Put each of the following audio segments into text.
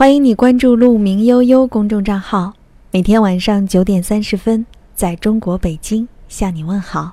欢迎你关注“鹿鸣悠悠”公众账号，每天晚上九点三十分，在中国北京向你问好。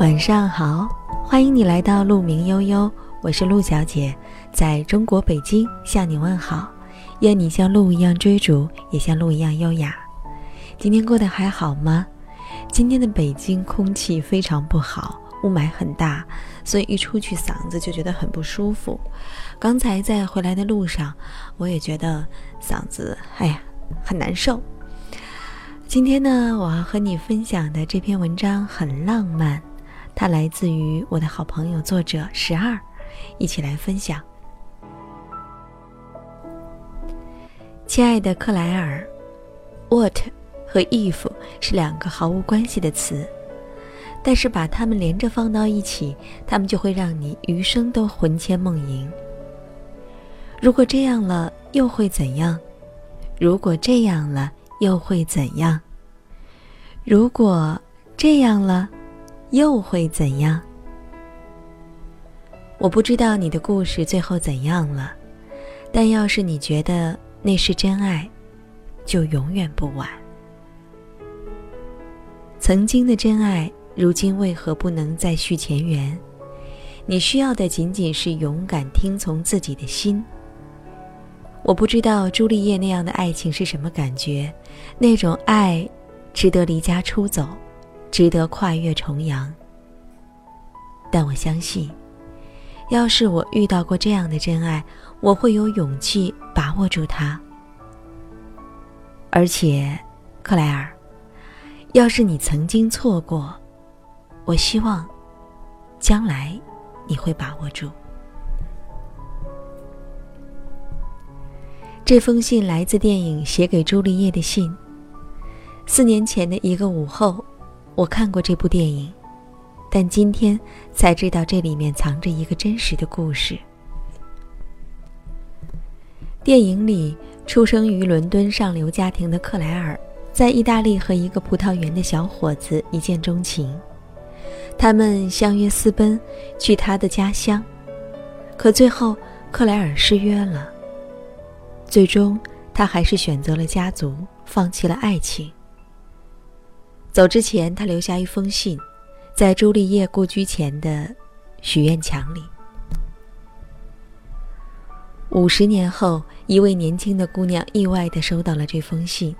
晚上好，欢迎你来到鹿鸣悠悠，我是鹿小姐，在中国北京向你问好。愿你像鹿一样追逐，也像鹿一样优雅。今天过得还好吗？今天的北京空气非常不好，雾霾很大，所以一出去嗓子就觉得很不舒服。刚才在回来的路上，我也觉得嗓子哎呀很难受。今天呢，我要和你分享的这篇文章很浪漫。它来自于我的好朋友作者十二，一起来分享。亲爱的克莱尔，what 和 if 是两个毫无关系的词，但是把它们连着放到一起，它们就会让你余生都魂牵梦萦。如果这样了，又会怎样？如果这样了，又会怎样？如果这样了？又会怎样？我不知道你的故事最后怎样了，但要是你觉得那是真爱，就永远不晚。曾经的真爱，如今为何不能再续前缘？你需要的仅仅是勇敢听从自己的心。我不知道朱丽叶那样的爱情是什么感觉，那种爱，值得离家出走。值得跨越重洋，但我相信，要是我遇到过这样的真爱，我会有勇气把握住它。而且，克莱尔，要是你曾经错过，我希望将来你会把握住。这封信来自电影《写给朱丽叶的信》。四年前的一个午后。我看过这部电影，但今天才知道这里面藏着一个真实的故事。电影里，出生于伦敦上流家庭的克莱尔，在意大利和一个葡萄园的小伙子一见钟情，他们相约私奔去他的家乡，可最后克莱尔失约了。最终，他还是选择了家族，放弃了爱情。走之前，他留下一封信，在朱丽叶故居前的许愿墙里。五十年后，一位年轻的姑娘意外地收到了这封信，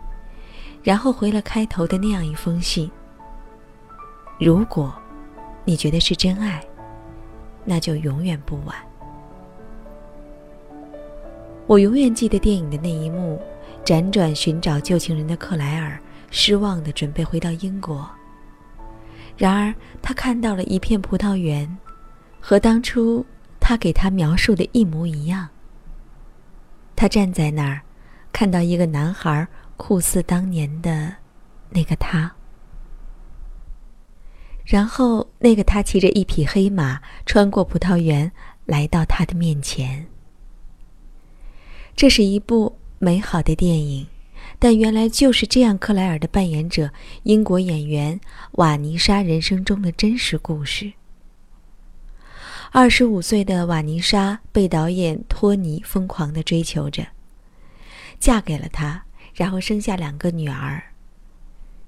然后回了开头的那样一封信：“如果你觉得是真爱，那就永远不晚。”我永远记得电影的那一幕：辗转寻找旧情人的克莱尔。失望的准备回到英国，然而他看到了一片葡萄园，和当初他给他描述的一模一样。他站在那儿，看到一个男孩酷似当年的那个他，然后那个他骑着一匹黑马，穿过葡萄园，来到他的面前。这是一部美好的电影。但原来就是这样，克莱尔的扮演者英国演员瓦妮莎人生中的真实故事。二十五岁的瓦妮莎被导演托尼疯狂地追求着，嫁给了他，然后生下两个女儿。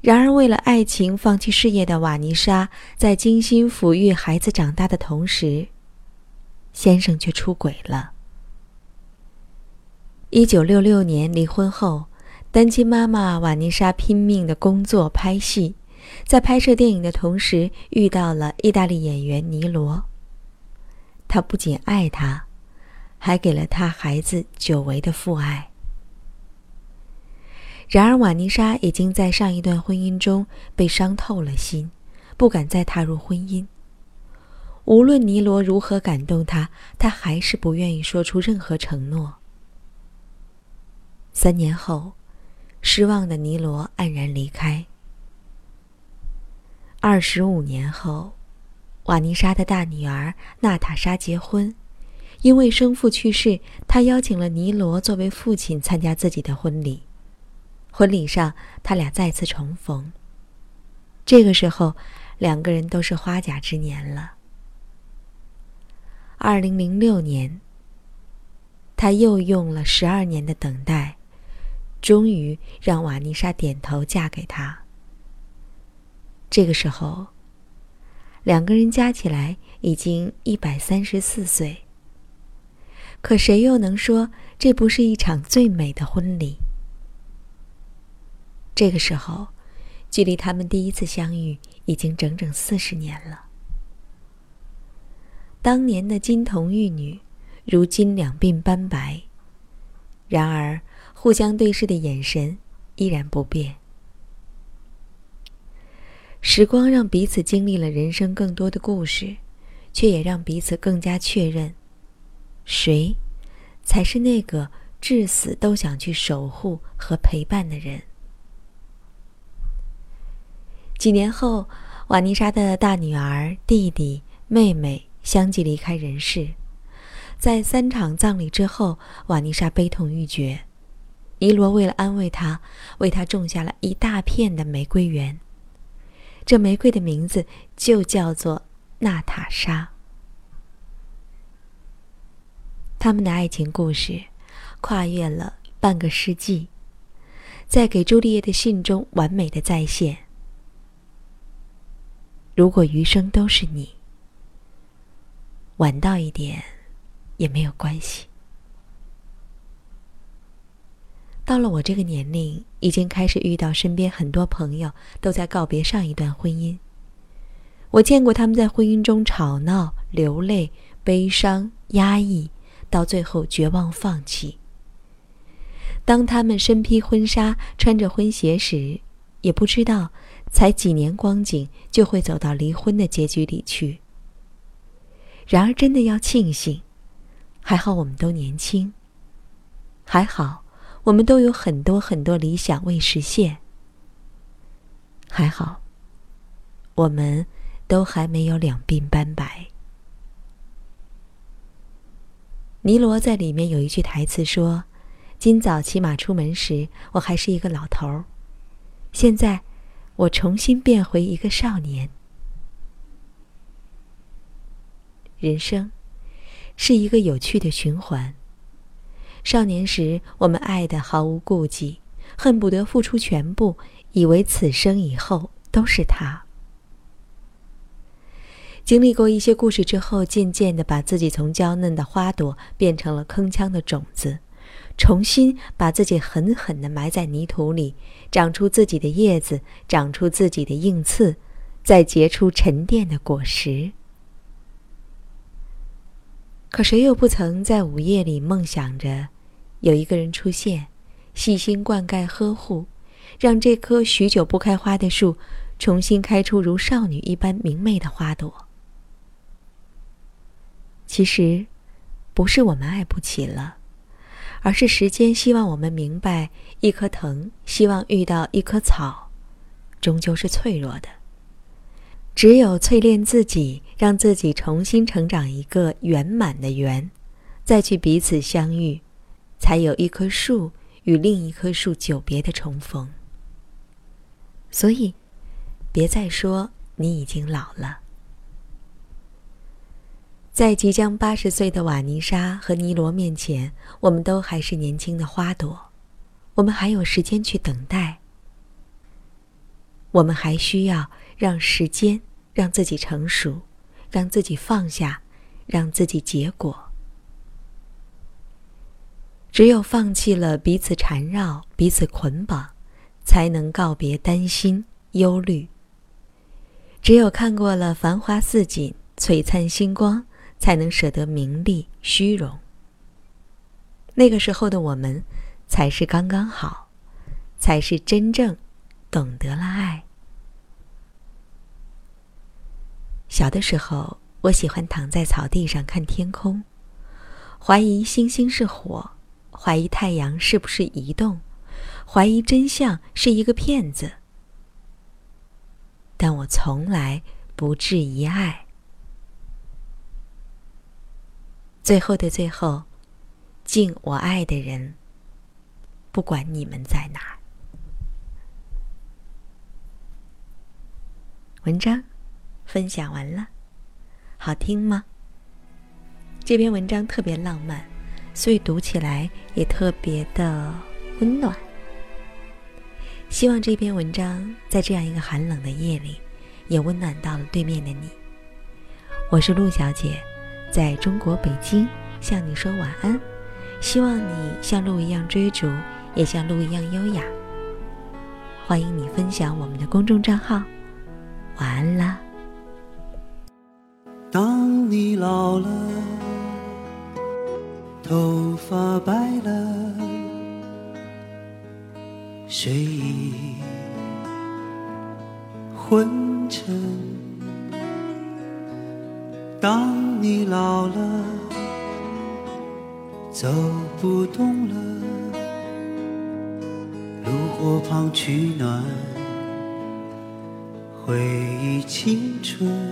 然而，为了爱情放弃事业的瓦妮莎，在精心抚育孩子长大的同时，先生却出轨了。一九六六年离婚后。单亲妈妈瓦妮莎拼命的工作拍戏，在拍摄电影的同时遇到了意大利演员尼罗。他不仅爱她，还给了她孩子久违的父爱。然而，瓦妮莎已经在上一段婚姻中被伤透了心，不敢再踏入婚姻。无论尼罗如何感动他，他还是不愿意说出任何承诺。三年后，失望的尼罗黯然离开。二十五年后，瓦妮莎的大女儿娜塔莎结婚。因为生父去世，她邀请了尼罗作为父亲参加自己的婚礼。婚礼上，他俩再次重逢。这个时候，两个人都是花甲之年了。二零零六年，他又用了十二年的等待，终于让瓦妮莎点头嫁给他。这个时候，两个人加起来已经一百三十四岁。可谁又能说这不是一场最美的婚礼？这个时候，距离他们第一次相遇已经整整四十年了。当年的金童玉女，如今两鬓斑白，然而互相对视的眼神依然不变。时光让彼此经历了人生更多的故事，却也让彼此更加确认。谁，才是那个至死都想去守护和陪伴的人？几年后，瓦妮莎的大女儿、弟弟、妹妹相继离开人世。在三场葬礼之后，瓦妮莎悲痛欲绝。尼罗为了安慰她，为她种下了一大片的玫瑰园。这玫瑰的名字就叫做娜塔莎。他们的爱情故事跨越了半个世纪，在给朱丽叶的信中完美的再现。如果余生都是你，晚到一点也没有关系。到了我这个年龄，已经开始遇到身边很多朋友都在告别上一段婚姻。我见过他们在婚姻中吵闹、流泪、悲伤、压抑。到最后绝望放弃。当他们身披婚纱、穿着婚鞋时，也不知道才几年光景就会走到离婚的结局里去。然而，真的要庆幸，还好我们都年轻，还好我们都有很多很多理想未实现，还好我们都还没有两鬓斑白。尼罗在里面有一句台词说：“今早骑马出门时，我还是一个老头儿，现在我重新变回一个少年。”人生是一个有趣的循环。少年时，我们爱的毫无顾忌，恨不得付出全部，以为此生以后都是他。经历过一些故事之后，渐渐的把自己从娇嫩的花朵变成了铿锵的种子，重新把自己狠狠的埋在泥土里，长出自己的叶子，长出自己的硬刺，再结出沉淀的果实。可谁又不曾在午夜里梦想着，有一个人出现，细心灌溉呵护，让这棵许久不开花的树，重新开出如少女一般明媚的花朵？其实，不是我们爱不起了，而是时间希望我们明白，一棵藤希望遇到一棵草，终究是脆弱的。只有淬炼自己，让自己重新成长一个圆满的圆，再去彼此相遇，才有一棵树与另一棵树久别的重逢。所以，别再说你已经老了。在即将八十岁的瓦妮莎和尼罗面前，我们都还是年轻的花朵，我们还有时间去等待。我们还需要让时间让自己成熟，让自己放下，让自己结果。只有放弃了彼此缠绕、彼此捆绑，才能告别担心、忧虑。只有看过了繁花似锦、璀璨星光。才能舍得名利虚荣。那个时候的我们，才是刚刚好，才是真正懂得了爱。小的时候，我喜欢躺在草地上看天空，怀疑星星是火，怀疑太阳是不是移动，怀疑真相是一个骗子。但我从来不质疑爱。最后的最后，敬我爱的人，不管你们在哪儿。文章分享完了。好听吗？这篇文章特别浪漫，所以读起来也特别的温暖。希望这篇文章在这样一个寒冷的夜里，也温暖到了对面的你。我是陆小姐，在中国北京向你说晚安。希望你像鹿一样追逐，也像鹿一样优雅。欢迎你分享我们的公众账号。晚安啦。老了，头发白了，睡意昏沉。当你老了，走不动了，炉火旁取暖，回忆青春。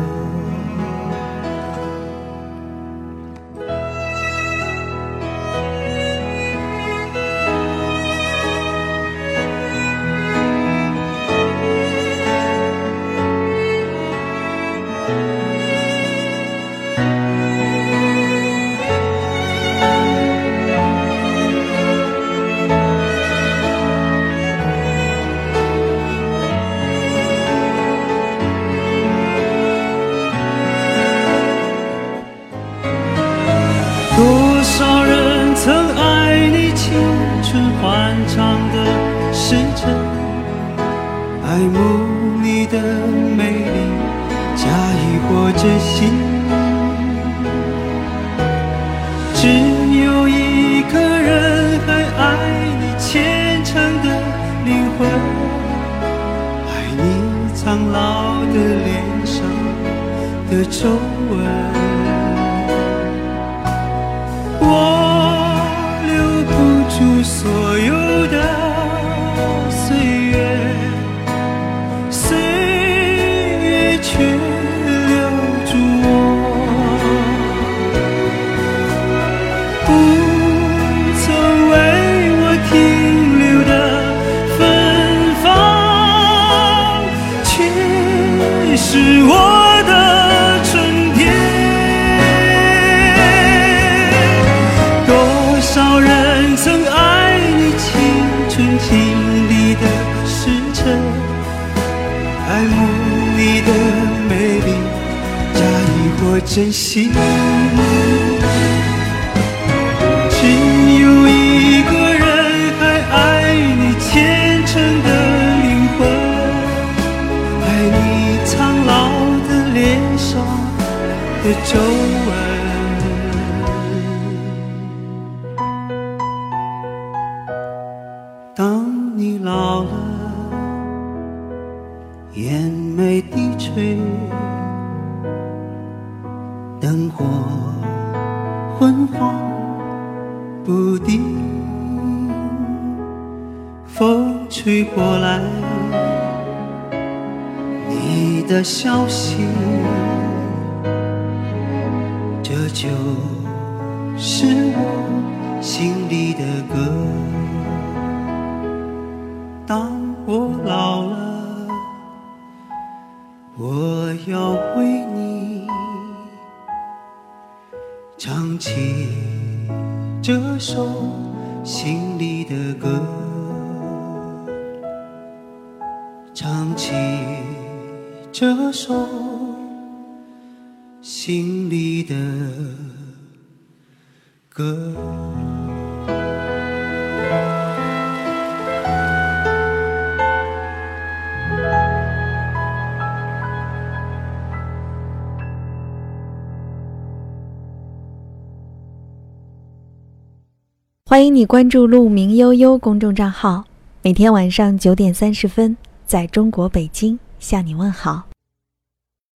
慕你的美丽，假意或真心。只有一个人还爱你虔诚的灵魂，爱你苍老的脸上的皱纹。我留不住所有的。真心，只有一个人还爱你虔诚的灵魂，爱你苍老的脸上的皱纹。就是我心里的歌。当我老了，我要为你唱起这首心里的歌，唱起这首心里的歌。欢迎你关注“鹿鸣悠悠”公众账号，每天晚上九点三十分，在中国北京向你问好。